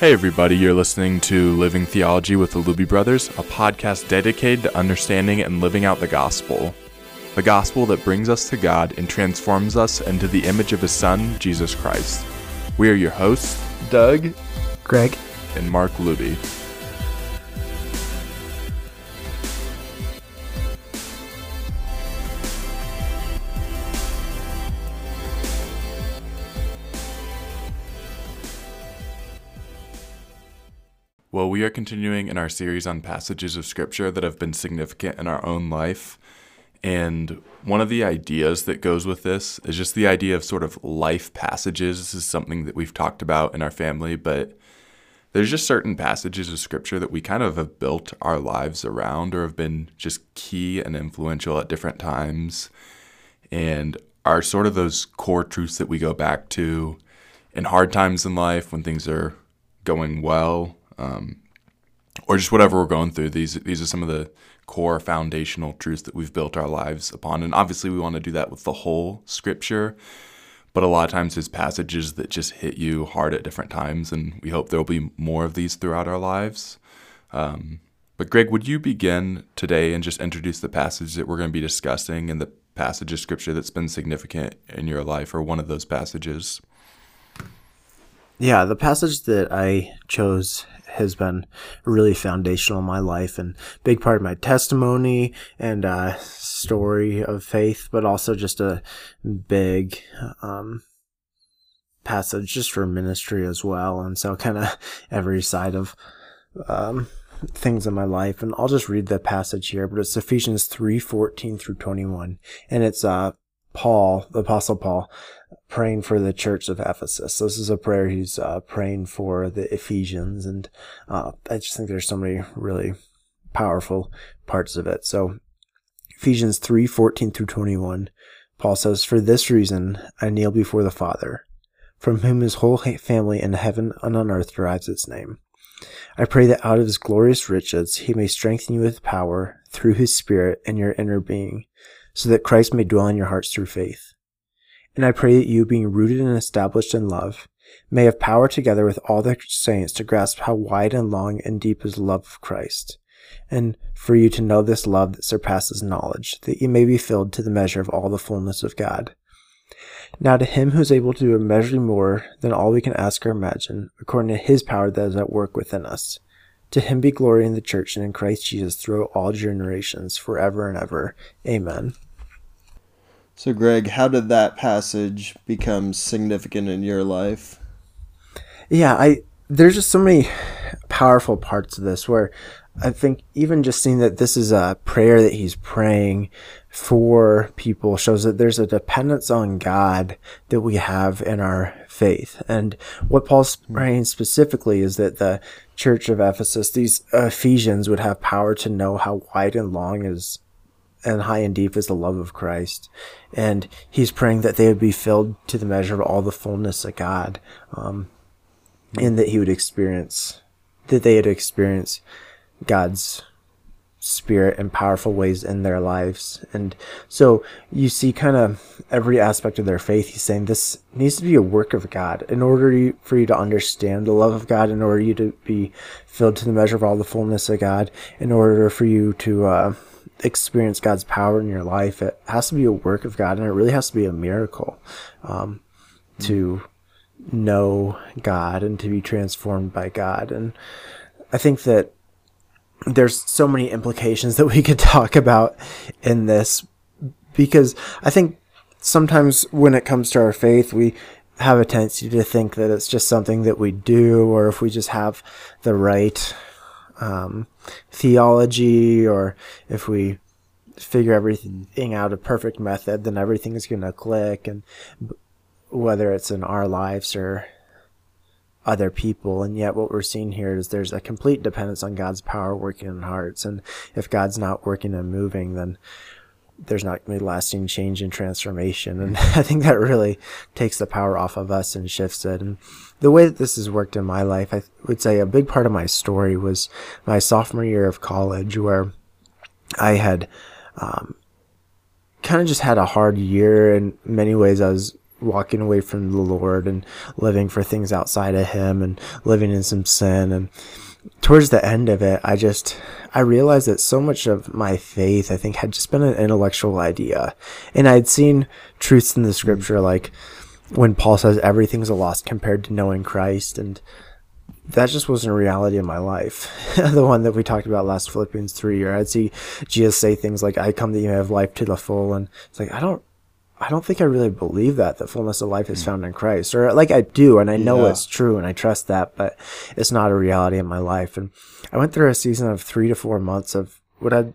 Hey, everybody, you're listening to Living Theology with the Luby Brothers, a podcast dedicated to understanding and living out the gospel. The gospel that brings us to God and transforms us into the image of His Son, Jesus Christ. We are your hosts, Doug, Greg, and Mark Luby. We are continuing in our series on passages of Scripture that have been significant in our own life. And one of the ideas that goes with this is just the idea of sort of life passages. This is something that we've talked about in our family, but there's just certain passages of Scripture that we kind of have built our lives around or have been just key and influential at different times and are sort of those core truths that we go back to in hard times in life when things are going well um, or just whatever we're going through. These these are some of the core foundational truths that we've built our lives upon, and obviously we want to do that with the whole Scripture. But a lot of times there's passages that just hit you hard at different times, and we hope there will be more of these throughout our lives. Um, but Greg, would you begin today and just introduce the passage that we're going to be discussing and the passage of Scripture that's been significant in your life, or one of those passages? Yeah, the passage that I chose has been really foundational in my life and big part of my testimony and uh, story of faith, but also just a big um, passage just for ministry as well. And so, kind of every side of um, things in my life. And I'll just read the passage here, but it's Ephesians three fourteen through twenty one, and it's uh, Paul, the Apostle Paul, praying for the church of Ephesus. This is a prayer he's uh, praying for the Ephesians, and uh, I just think there's so many really powerful parts of it. So Ephesians three fourteen through twenty one, Paul says, "For this reason I kneel before the Father, from whom his whole family in heaven and on earth derives its name." I pray that out of his glorious riches he may strengthen you with power through his Spirit in your inner being, so that Christ may dwell in your hearts through faith. And I pray that you, being rooted and established in love, may have power together with all the saints to grasp how wide and long and deep is the love of Christ, and for you to know this love that surpasses knowledge, that you may be filled to the measure of all the fullness of God. Now to him who is able to do immeasurably more than all we can ask or imagine, according to his power that is at work within us. To him be glory in the church and in Christ Jesus through all generations, forever and ever. Amen. So, Greg, how did that passage become significant in your life? Yeah, I there's just so many powerful parts of this where I think even just seeing that this is a prayer that he's praying for people shows that there's a dependence on God that we have in our faith. And what Paul's praying specifically is that the church of Ephesus, these Ephesians would have power to know how wide and long is and high and deep is the love of Christ. And he's praying that they would be filled to the measure of all the fullness of God, um, and that he would experience, that they would experience God's spirit in powerful ways in their lives. And so you see kind of every aspect of their faith. He's saying this needs to be a work of God in order for you to understand the love of God, in order you to be filled to the measure of all the fullness of God, in order for you to, uh, experience God's power in your life, it has to be a work of God and it really has to be a miracle um, mm-hmm. to know God and to be transformed by God. And I think that there's so many implications that we could talk about in this because I think sometimes when it comes to our faith, we have a tendency to think that it's just something that we do or if we just have the right um, theology or if we figure everything out a perfect method, then everything is going to click. And whether it's in our lives or other people. And yet what we're seeing here is there's a complete dependence on God's power working in hearts. And if God's not working and moving, then there's not going to be lasting change and transformation. And I think that really takes the power off of us and shifts it. And the way that this has worked in my life, I would say a big part of my story was my sophomore year of college, where I had um, kind of just had a hard year in many ways. I was walking away from the Lord and living for things outside of Him and living in some sin. And towards the end of it, I just, I realized that so much of my faith, I think, had just been an intellectual idea. And I'd seen truths in the hmm. scripture, like when Paul says everything's a loss compared to knowing Christ. And that just wasn't a reality in my life. the one that we talked about last Philippians 3, or I'd see Jesus say things like, I come that you may have life to the full. And it's like, I don't, I don't think I really believe that the fullness of life is found in Christ, or like I do, and I know Yeah. it's true, and I trust that, but it's not a reality in my life. And I went through a season of three to four months of what I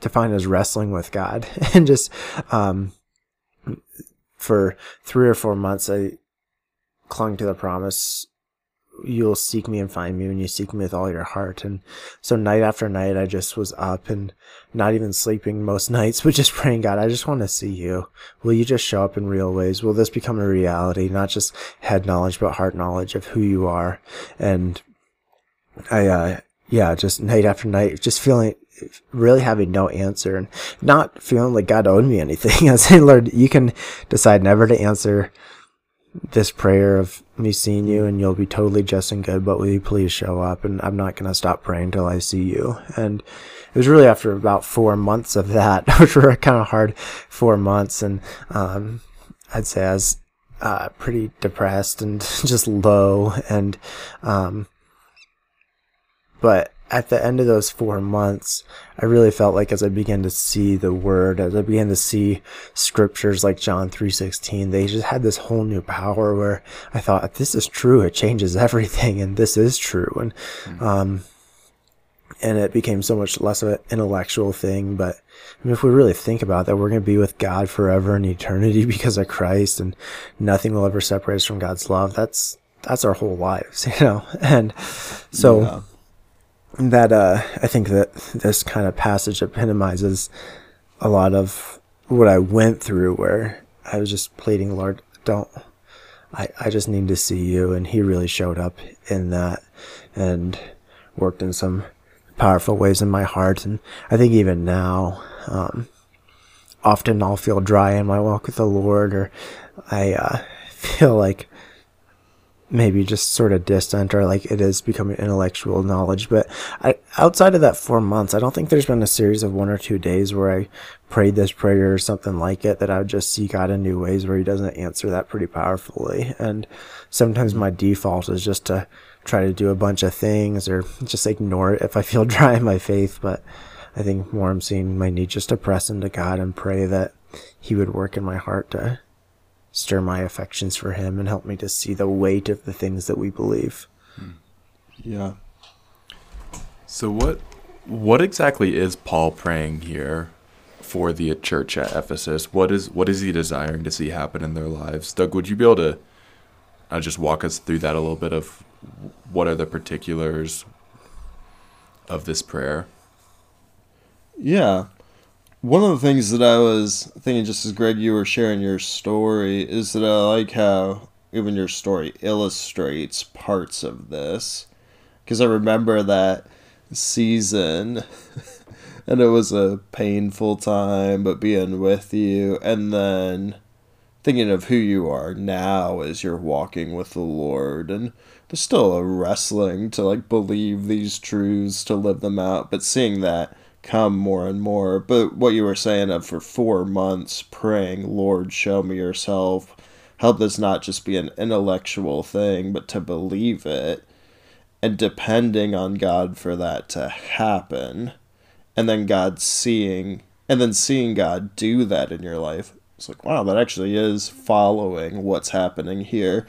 define as wrestling with God, and just um, for three or four months, I clung to the promise. You'll seek me and find me when you seek me with all your heart. And so night after night, I just was up and not even sleeping most nights, but just praying, God, I just want to see you. Will you just show up in real ways? Will this become a reality? Not just head knowledge, but heart knowledge of who you are. And I, uh, yeah, just night after night, just feeling, really having no answer and not feeling like God owed me anything. I saying, Lord, you can decide never to answer this prayer of me seeing you and you'll be totally just and good, but will you please show up? And I'm not going to stop praying till I see you. And it was really after about four months of that, which were kind of hard four months. And, um, I'd say I was, uh, pretty depressed and just low. And, um, but at the end of those four months, I really felt like as I began to see the word, as I began to see scriptures like John 3:16, they just had this whole new power where I thought this is true, it changes everything and this is true and um and it became so much less of an intellectual thing, but I mean, if we really think about that, we're going to be with God forever in eternity because of Christ, and nothing will ever separate us from God's love. That's that's our whole lives, you know. And so Yeah. That uh, I think that this kind of passage epitomizes a lot of what I went through, where I was just pleading, Lord, don't. I, I just need to see you, and He really showed up in that, and worked in some powerful ways in my heart, and I think even now, um, often I'll feel dry in my walk with the Lord, or I uh, feel like maybe just sort of distant or like it is becoming intellectual knowledge. But I, outside of that four months, I don't think there's been a series of one or two days where I prayed this prayer or something like it that I would just see God in new ways where He doesn't answer that pretty powerfully. And sometimes my default is just to try to do a bunch of things or just ignore it if I feel dry in my faith. But I think more I'm seeing my need just to press into God and pray that He would work in my heart to stir my affections for him and help me to see the weight of the things that we believe. Yeah. So what what exactly is Paul praying here for the church at Ephesus? What is what is he desiring to see happen in their lives? Doug, would you be able to uh, just walk us through that a little bit of what are the particulars of this prayer? Yeah. One of the things that I was thinking just as Greg you were sharing your story is that I like how even your story illustrates parts of this. Because I remember that season and it was a painful time but being with you and then thinking of who you are now as you're walking with the Lord and there's still a wrestling to like believe these truths to live them out but seeing that come more and more. But what you were saying of for 4 months praying Lord show me yourself. Help this not just be an intellectual thing but to believe it. And depending on God for that to happen and then God seeing and then seeing God do that in your life it's like wow that actually is following what's happening here.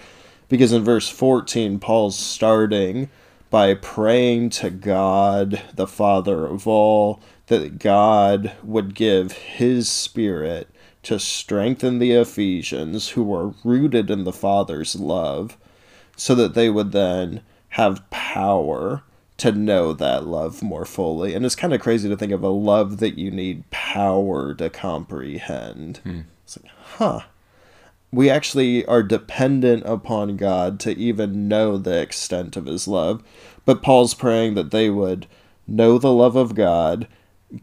Because in verse 14 Paul's starting by praying to God the father of all that God would give his spirit to strengthen the Ephesians who were rooted in the father's love so that they would then have power to know that love more fully. And it's kind of crazy to think of a love that you need power to comprehend. Hmm. It's like, huh. We actually are dependent upon God to even know the extent of his love. But Paul's praying that they would know the love of God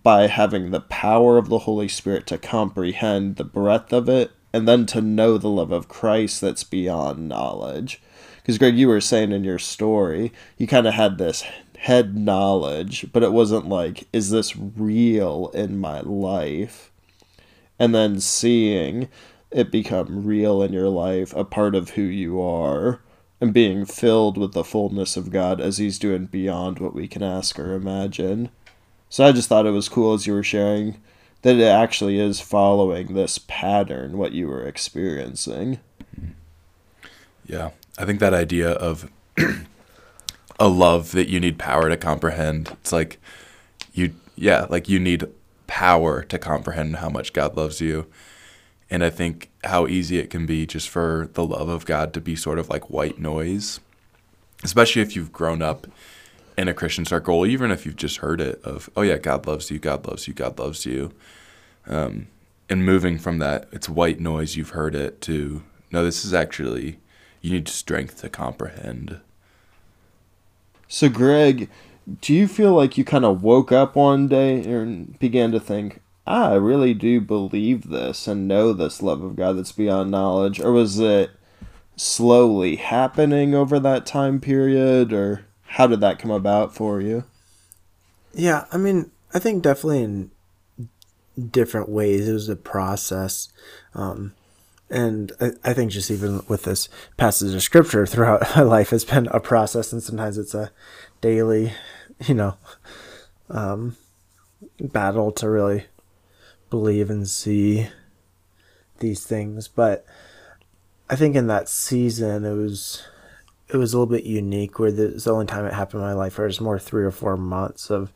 by having the power of the Holy Spirit to comprehend the breadth of it, and then to know the love of Christ that's beyond knowledge. Because, Greg, you were saying in your story, you kind of had this head knowledge, but it wasn't like, is this real in my life? And then seeing it become real in your life, a part of who you are, and being filled with the fullness of God as He's doing beyond what we can ask or imagine. So I just thought it was cool as you were sharing that it actually is following this pattern, what you were experiencing. Yeah. I think that idea of a love that you need power to comprehend, it's like you, yeah, like you need power to comprehend how much God loves you. And I think how easy it can be just for the love of God to be sort of like white noise, especially if you've grown up in a Christian circle, even if you've just heard it of, oh yeah, God loves you, God loves you, God loves you. Um, and moving from that, it's white noise, you've heard it, to no, this is actually, you need strength to comprehend. So, Greg, do you feel like you kind of woke up one day and began to think, I really do believe this and know this love of God that's beyond knowledge? Or was it slowly happening over that time period? Or how did that come about for you? Yeah, I mean, I think definitely in different ways. It was a process. Um, and I, I, think just even with this passage of scripture throughout my life has been a process, and sometimes it's a daily, you know, um, battle to really believe and see these things. But I think in that season, it was it was a little bit unique where the, the only time it happened in my life where it was more three or four months of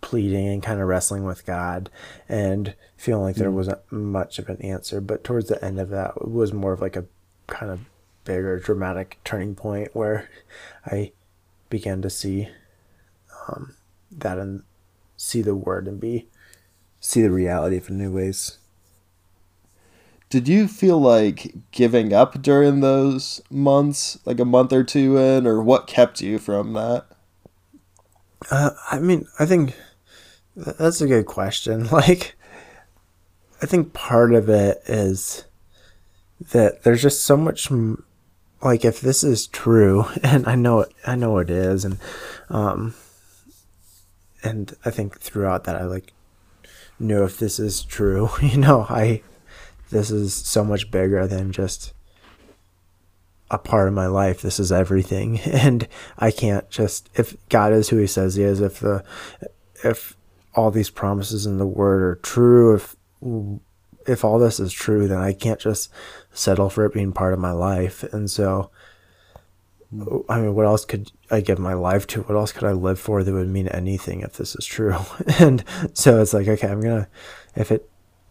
pleading and kind of wrestling with God and feeling like there mm. wasn't much of an answer. But towards the end of that, it was more of like a kind of bigger dramatic turning point where I began to see um, that and see the word and be see the reality of new ways. Did you feel like giving up during those months, like a month or two in, or what kept you from that? Uh, I mean, I think that's a good question. Like, I think part of it is that there's just so much. Like, if this is true, and I know it, I know it is, and um, and I think throughout that I like knew if this is true, you know, I this is so much bigger than just a part of my life. This is everything, and I can't just if God is who He says He is. If the if all these promises in the word are true, if if all this is true, then I can't just settle for it being part of my life. And so, I mean, what else could I give my life to? What else could I live for that would mean anything if this is true? and so it's like, okay, I'm gonna, if it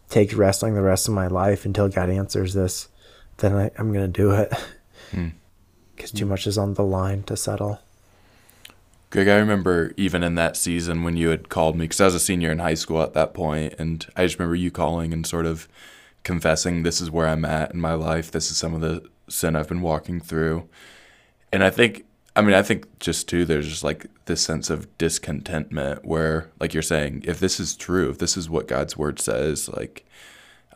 takes wrestling the rest of my life until God answers this, then I, am gonna do it. Because hmm. too much is on the line to settle. Greg, I remember even in that season when you had called me, because I was a senior in high school at that point, and I just remember you calling and sort of confessing, "This is where I'm at in my life. This is some of the sin I've been walking through." And I think, I mean, I think just too, there's just like this sense of discontentment where, like you're saying, if this is true, if this is what God's word says, like,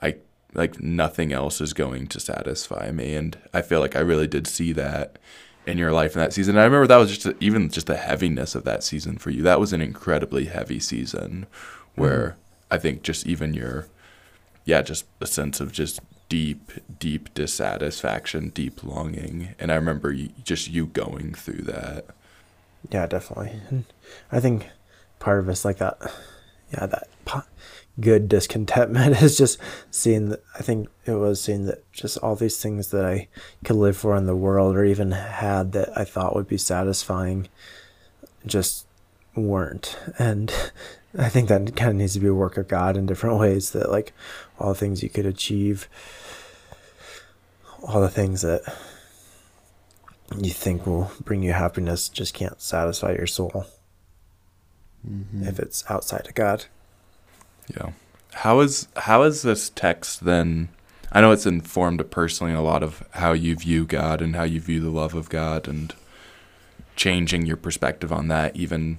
I like nothing else is going to satisfy me, and I feel like I really did see that in your life in that season. And I remember that was just a, even just the heaviness of that season for you. That was an incredibly heavy season where mm-hmm. I think just even your yeah, just a sense of just deep, deep dissatisfaction, deep longing. And I remember you, just you going through that. Yeah, definitely. And I think part of it's like that, yeah, that good discontentment is just seeing that I think it was seeing that just all these things that I could live for in the world or even had that I thought would be satisfying just weren't. And I think that kind of needs to be a work of God in different ways that like all the things you could achieve, all the things that you think will bring you happiness just can't satisfy your soul mm-hmm. if it's outside of God. Yeah. How is how is this text then? I know it's informed personally a lot of how you view God and how you view the love of God and changing your perspective on that even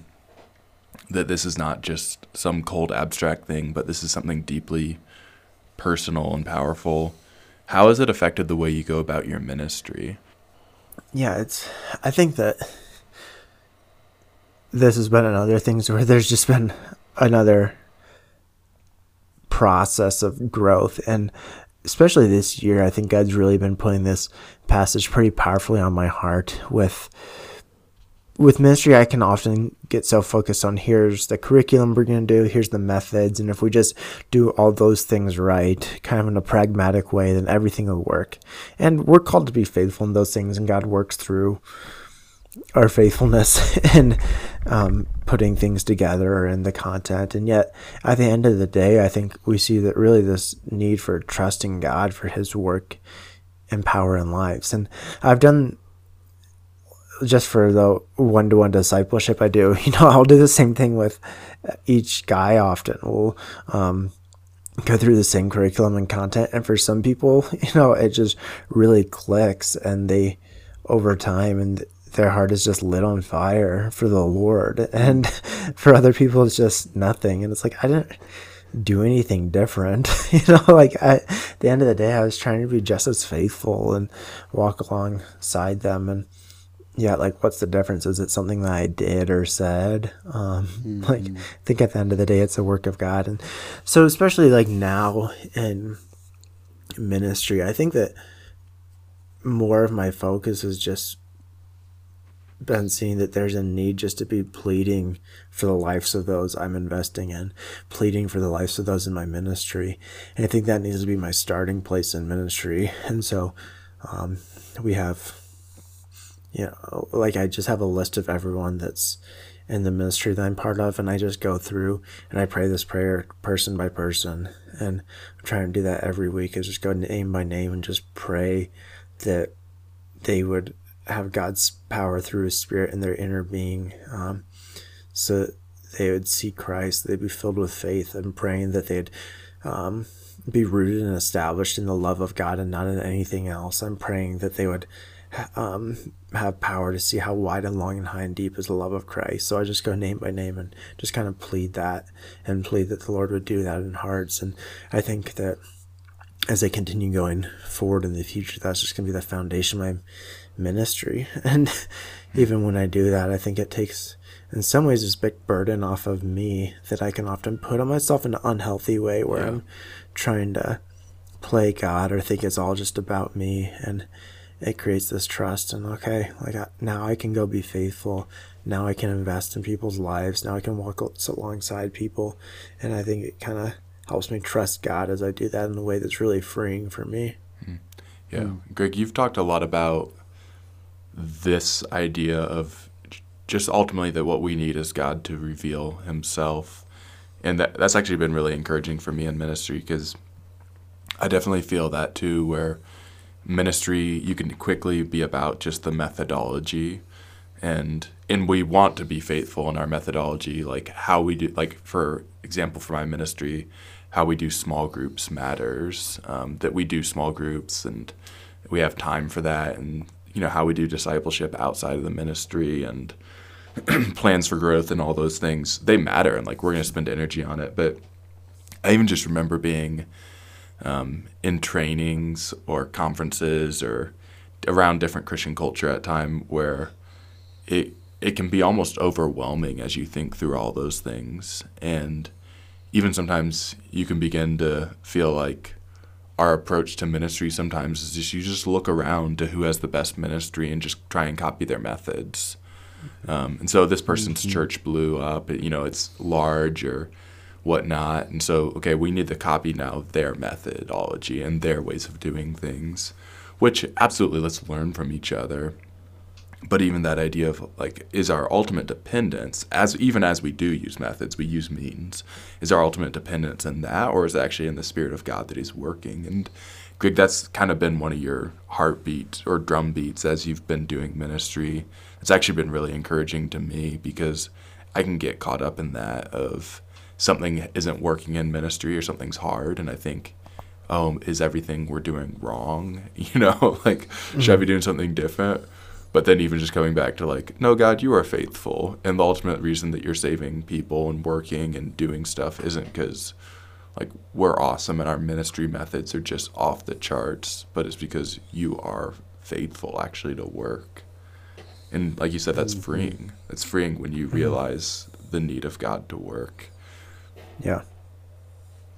that this is not just some cold abstract thing, but this is something deeply personal and powerful. How has it affected the way you go about your ministry? Yeah, it's. I think that this has been another thing where there's just been another process of growth and especially this year i think god's really been putting this passage pretty powerfully on my heart with with ministry i can often get so focused on here's the curriculum we're going to do here's the methods and if we just do all those things right kind of in a pragmatic way then everything will work and we're called to be faithful in those things and god works through our faithfulness in um, putting things together and the content. And yet, at the end of the day, I think we see that really this need for trusting God for His work and power in lives. And I've done just for the one to one discipleship I do, you know, I'll do the same thing with each guy often. We'll, um, go through the same curriculum and content and for some people you know it just really clicks and they over time and their heart is just lit on fire for the Lord. And for other people, it's just nothing. And it's like, I didn't do anything different. you know, like I, at the end of the day, I was trying to be just as faithful and walk alongside them. And yeah, like, what's the difference? Is it something that I did or said? Um, mm-hmm. Like, I think at the end of the day, it's a work of God. And so, especially like now in ministry, I think that more of my focus is just been seeing that there's a need just to be pleading for the lives of those I'm investing in, pleading for the lives of those in my ministry. And I think that needs to be my starting place in ministry. And so um, we have, know, like I just have a list of everyone that's in the ministry that I'm part of, and I just go through and I pray this prayer person by person. And I'm trying to do that every week is just go name by name and just pray that they would have God's power through His Spirit in their inner being, um, so they would see Christ. They'd be filled with faith. and praying that they'd um, be rooted and established in the love of God and not in anything else. I'm praying that they would um, have power to see how wide and long and high and deep is the love of Christ. So I just go name by name and just kind of plead that and plead that the Lord would do that in hearts. And I think that as I continue going forward in the future, that's just going to be the foundation of my ministry. And even when I do that, I think it takes, in some ways, this big burden off of me that I can often put on myself in an unhealthy way where yeah. I'm trying to play God or think it's all just about me. And it creates this trust. And okay, like I, now I can go be faithful. Now I can invest in people's lives. Now I can walk alongside people. And I think it kind of helps me trust God as I do that in a way that's really freeing for me. Hmm. Yeah. Mm. Greg, you've talked a lot about this idea of just ultimately that what we need is God to reveal Himself, and that that's actually been really encouraging for me in ministry because I definitely feel that too, where ministry you can quickly be about just the methodology. And and we want to be faithful in our methodology like how we do like for example for my ministry how we do small groups matters um, that we do small groups and we have time for that and you know how we do discipleship outside of the ministry and plans for growth and all those things they matter and like we're going to spend energy on it. But i even just remember being um, in trainings or conferences or around different christian culture at time where it it can be almost overwhelming as you think through all those things and even sometimes you can begin to feel like our approach to ministry sometimes is just you just look around to who has the best ministry and just try and copy their methods. Um, and so this person's mm-hmm. church blew up. You know, it's large or whatnot, and so okay, we need to copy now their methodology and their ways of doing things, which absolutely let's learn from each other. But even that idea of like is our ultimate dependence as even as we do use methods we use means is our ultimate dependence in that or is it actually in the spirit of god that he's working? And greg that's kind of been one of your heartbeats or drum beats as you've been doing ministry. It's actually been really encouraging to me because i can get caught up in that of something isn't working in ministry or something's hard and i think oh is everything we're doing wrong you know like mm-hmm. should i be mm-hmm. doing something different but then even just coming back to like, no, God, you are faithful. And the ultimate reason that you're saving people and working and doing stuff isn't because like we're awesome and our ministry methods are just off the charts, but it's because you are faithful actually to work. And like you said, that's mm-hmm. freeing. It's freeing when you mm-hmm. realize the need of God to work. Yeah.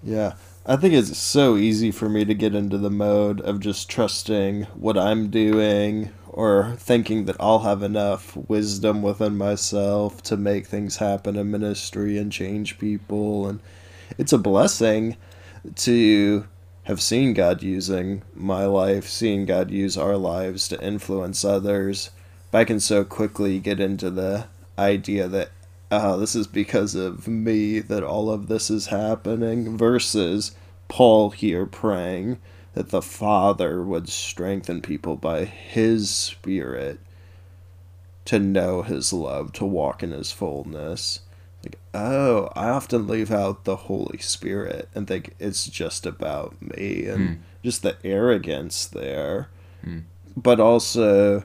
Yeah. I think it's so easy for me to get into the mode of just trusting what I'm doing or thinking that I'll have enough wisdom within myself to make things happen in ministry and change people. And it's a blessing to have seen God using my life, seeing God use our lives to influence others. But I can so quickly get into the idea that uh, this is because of me that all of this is happening, versus Paul here praying that the Father would strengthen people by His Spirit to know His love, to walk in His fullness. Like, oh, I often leave out the Holy Spirit and think it's just about me and Hmm. just the arrogance there. Hmm. But also,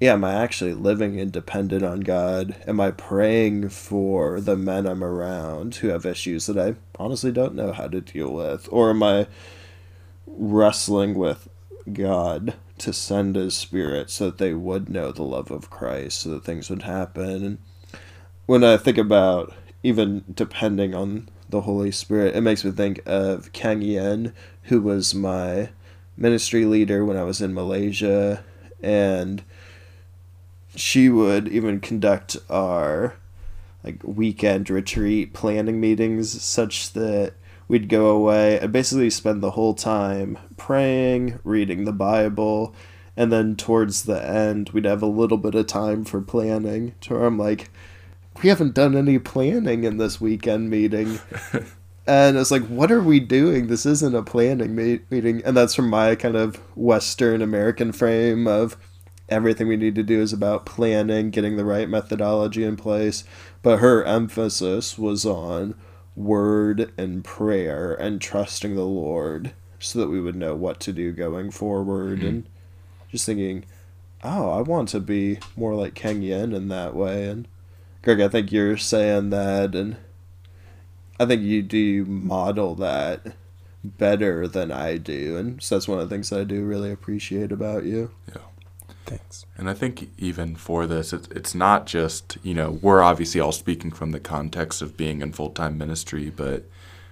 yeah, am I actually living independent on God? Am I praying for the men I'm around who have issues that I honestly don't know how to deal with? Or am I wrestling with God to send His Spirit so that they would know the love of Christ, so that things would happen? And when I think about even depending on the Holy Spirit, it makes me think of Kang Yen, who was my ministry leader when I was in Malaysia, and she would even conduct our like weekend retreat planning meetings such that we'd go away and basically spend the whole time praying, reading the Bible, and then towards the end we'd have a little bit of time for planning. To where I'm like, we haven't done any planning in this weekend meeting. And it's like, what are we doing? This isn't a planning me- meeting. And that's from my kind of Western American frame of everything we need to do is about planning, getting the right methodology in place. But her emphasis was on word and prayer and trusting the Lord so that we would know what to do going forward. Mm-hmm. And just thinking, oh, I want to be more like Keng Yen in that way. And Greg, I think you're saying that, and I think you do model that better than I do. And so that's one of the things that I do really appreciate about you. Yeah. Thanks. And I think even for this, it's, it's not just, you know, we're obviously all speaking from the context of being in full time ministry, but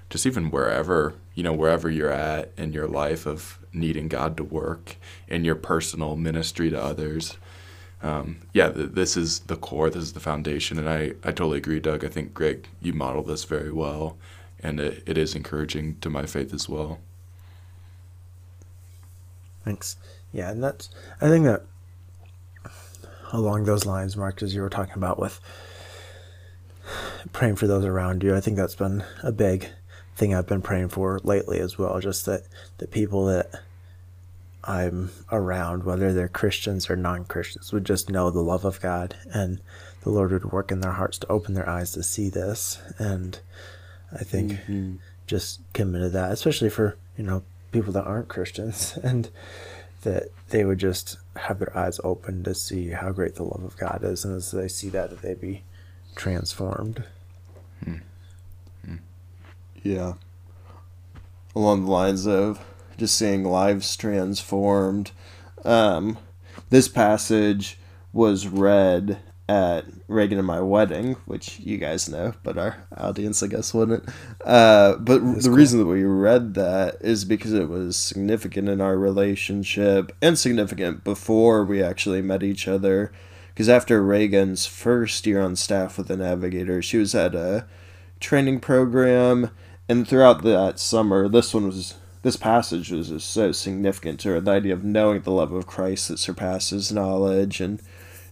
just even wherever, you know, wherever you're at in your life of needing God to work in your personal ministry to others. Um, yeah, th- this is the core, this is the foundation. And I, I totally agree, Doug. I think, Greg, you model this very well. And it, it is encouraging to my faith as well. Thanks. Yeah, and that's I think that along those lines, Mark, as you were talking about with praying for those around you, I think that's been a big thing I've been praying for lately as well. Just that the people that I'm around, whether they're Christians or non Christians, would just know the love of God and the Lord would work in their hearts to open their eyes to see this. And I think mm-hmm. just committed that, especially for, you know, people that aren't Christians and that they would just have their eyes open to see how great the love of God is. And as they see that, that they be transformed. Yeah. Along the lines of just seeing lives transformed. Um, this passage was read at Reagan and my wedding, which you guys know, but our audience, I guess, wouldn't. Uh, but the reason that we read that is because it was significant in our relationship and significant before we actually met each other. Because after Reagan's first year on staff with the Navigator, she was at a training program, and throughout that summer, this one was this passage was just so significant to her. The idea of knowing the love of Christ that surpasses knowledge, and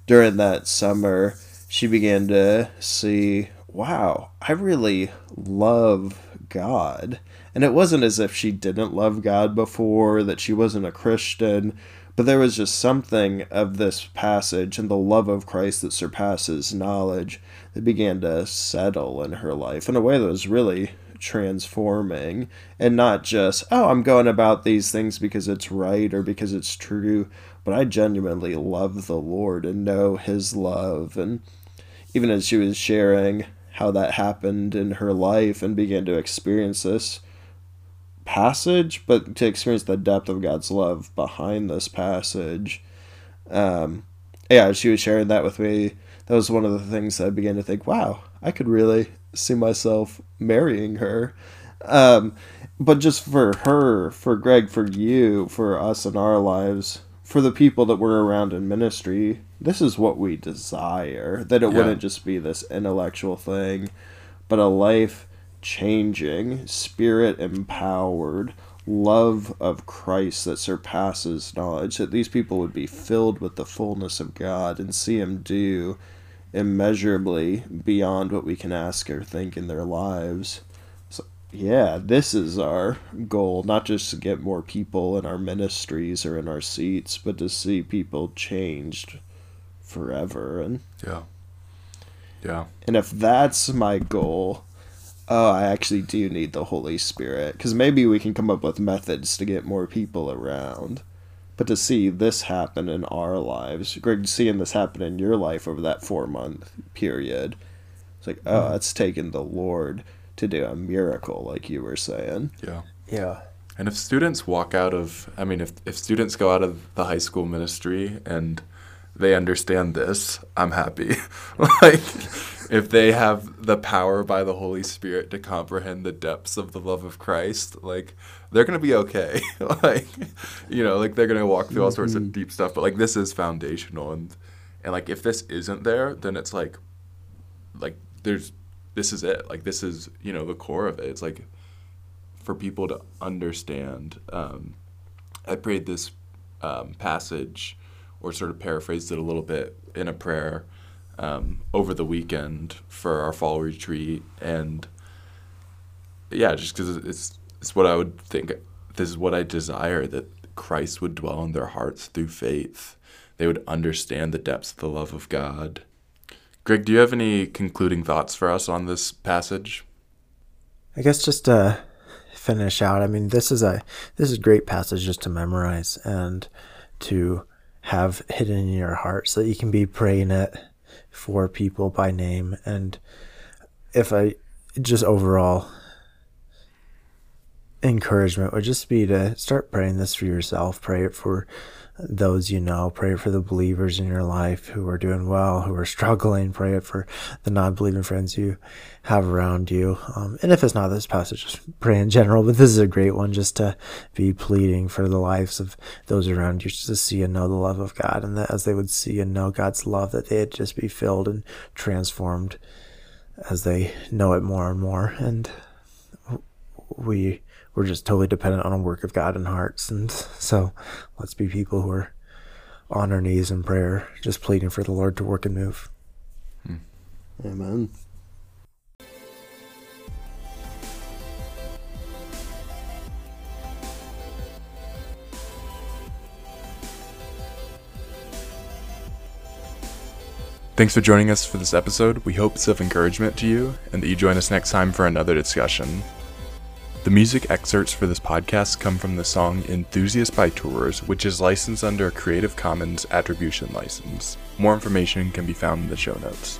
during that summer, she began to see, wow, I really love God. And it wasn't as if she didn't love God before, that she wasn't a Christian, but there was just something of this passage and the love of Christ that surpasses knowledge that began to settle in her life in a way that was really transforming and not just, oh, I'm going about these things because it's right or because it's true, but I genuinely love the Lord and know His love. And even as she was sharing how that happened in her life and began to experience this passage, but to experience the depth of God's love behind this passage. Um, yeah, she was sharing that with me. That was one of the things that I began to think, wow, I could really see myself marrying her. Um, but just for her, for Greg, for you, for us in our lives, for the people that we're around in ministry, this is what we desire. That it Yeah. wouldn't just be this intellectual thing, but a life changing, spirit empowered love of Christ that surpasses knowledge. That these people would be filled with the fullness of God and see Him do immeasurably beyond what we can ask or think in their lives. Yeah, this is our goal, not just to get more people in our ministries or in our seats, but to see people changed forever. And Yeah. Yeah. and if that's my goal, oh, I actually do need the Holy Spirit. Because maybe we can come up with methods to get more people around. But to see this happen in our lives, Greg, seeing this happen in your life over that four month period, it's like, oh, mm-hmm. that's taken the Lord to do a miracle, like you were saying. Yeah. Yeah. And if students walk out of, I mean, if, if students go out of the high school ministry and they understand this, I'm happy. like, if they have the power by the Holy Spirit to comprehend the depths of the love of Christ, like, they're going to be okay. like, you know, like, they're going to walk through all sorts of mm-hmm. deep stuff, but, like, this is foundational. And, and, like, if this isn't there, then it's like, like, there's, this is it. Like, this is, you know, the core of it. It's like, for people to understand. Um, I prayed this um, passage, or sort of paraphrased it a little bit in a prayer um, over the weekend for our fall retreat, and yeah, just because it's it's what I would think. This is what I desire that Christ would dwell in their hearts through faith. They would understand the depths of the love of God. Greg, do you have any concluding thoughts for us on this passage? I guess just to finish out, I mean, this is a this is a great passage just to memorize and to have hidden in your heart so that you can be praying it for people by name. And if I just overall encouragement would just be to start praying this for yourself, pray it for those you know, pray for the believers in your life who are doing well, who are struggling, pray for the non believing friends you have around you. Um, and if it's not this passage, just pray in general, but this is a great one just to be pleading for the lives of those around you just to see and know the love of God, and that as they would see and know God's love, that they'd just be filled and transformed as they know it more and more. And we we're just totally dependent on a work of God in hearts. And so let's be people who are on our knees in prayer, just pleading for the Lord to work and move. Hmm. Amen. Thanks for joining us for this episode. We hope it's of encouragement to you and that you join us next time for another discussion. The music excerpts for this podcast come from the song Enthusiast by Tours, which is licensed under a Creative Commons Attribution License. More information can be found in the show notes.